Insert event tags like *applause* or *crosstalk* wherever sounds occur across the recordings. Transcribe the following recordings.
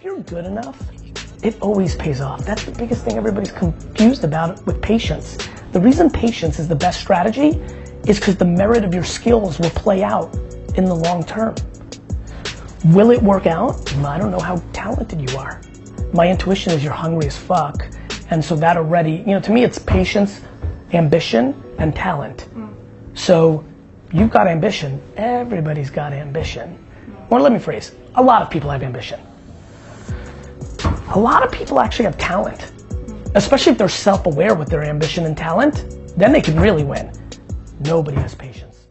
if you're good enough, it always pays off. That's the biggest thing everybody's confused about with patience. The reason patience is the best strategy is because the merit of your skills will play out in the long term. Will it work out? I don't know how talented you are. My intuition is you're hungry as fuck. And so that already, you know, to me it's patience, ambition, and talent. Mm. So you've got ambition. Everybody's got ambition. Or let me phrase, a lot of people have ambition. A lot of people actually have talent. Especially if they're self-aware with their ambition and talent, then they can really win. Nobody has patience.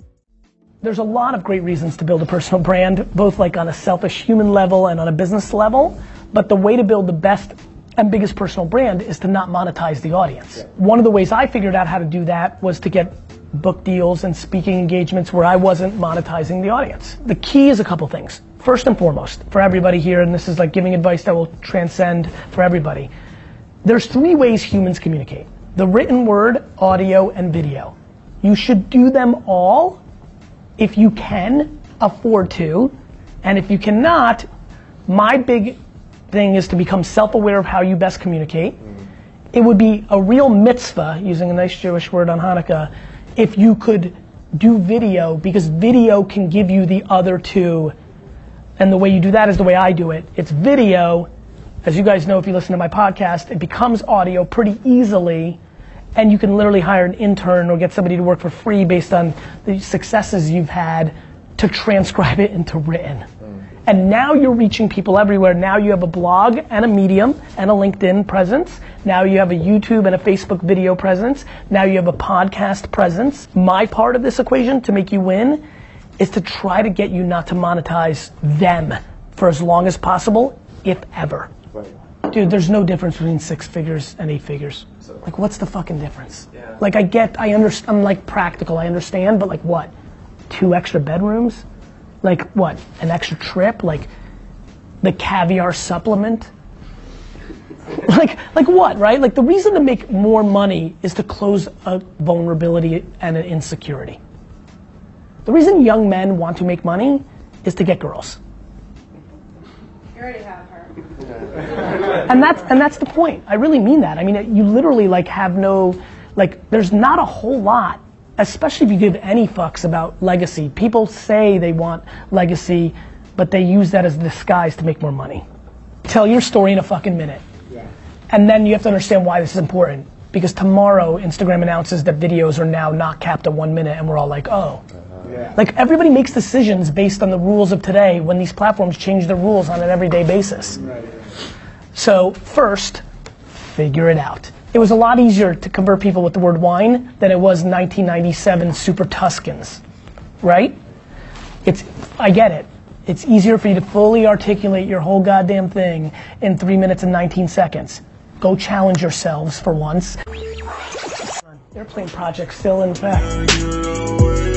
There's a lot of great reasons to build a personal brand, both like on a selfish human level and on a business level. But the way to build the best and biggest personal brand is to not monetize the audience. One of the ways I figured out how to do that was to get book deals and speaking engagements where I wasn't monetizing the audience. The key is a couple things. First and foremost, for everybody here, and this is like giving advice that will transcend for everybody. There's three ways humans communicate. The written word, audio, and video. You should do them all if you can afford to. And if you cannot, my big thing is to become self-aware of how you best communicate. Mm-hmm. It would be a real mitzvah, using a nice Jewish word on Hanukkah, if you could do video because video can give you the other two. And the way you do that is the way I do it. It's video. As you guys know, if you listen to my podcast, it becomes audio pretty easily. And you can literally hire an intern or get somebody to work for free based on the successes you've had to transcribe it into written. Hmm. And now you're reaching people everywhere. Now you have a blog and a Medium and a LinkedIn presence. Now you have a YouTube and a Facebook video presence. Now you have a podcast presence. My part of this equation to make you win is to try to get you not to monetize them for as long as possible, if ever. Dude, there's no difference between six figures and eight figures. Like, what's the fucking difference? Yeah. Like, I get, I understand, I'm like practical, I understand, but like what? Two extra bedrooms? Like what? An extra trip? Like the caviar supplement? *laughs* like like what, right? Like the reason to make more money is to close a vulnerability and an insecurity. The reason young men want to make money is to get girls. You already have her. *laughs* and that's and that's the point. I really mean that. I mean you literally like have no like there's not a whole lot especially if you give any fucks about legacy. People say they want legacy, but they use that as a disguise to make more money. Tell your story in a fucking minute. And then you have to understand why this is important. Because tomorrow, Instagram announces that videos are now not capped at one minute, and we're all like, oh. Yeah. Like everybody makes decisions based on the rules of today when these platforms change their rules on an everyday basis. Right. So, first, figure it out. It was a lot easier to convert people with the word wine than it was 1997 Super Tuscans, right? It's, I get it. It's easier for you to fully articulate your whole goddamn thing in three minutes and 19 seconds. Go challenge yourselves for once. Airplane project still in fact.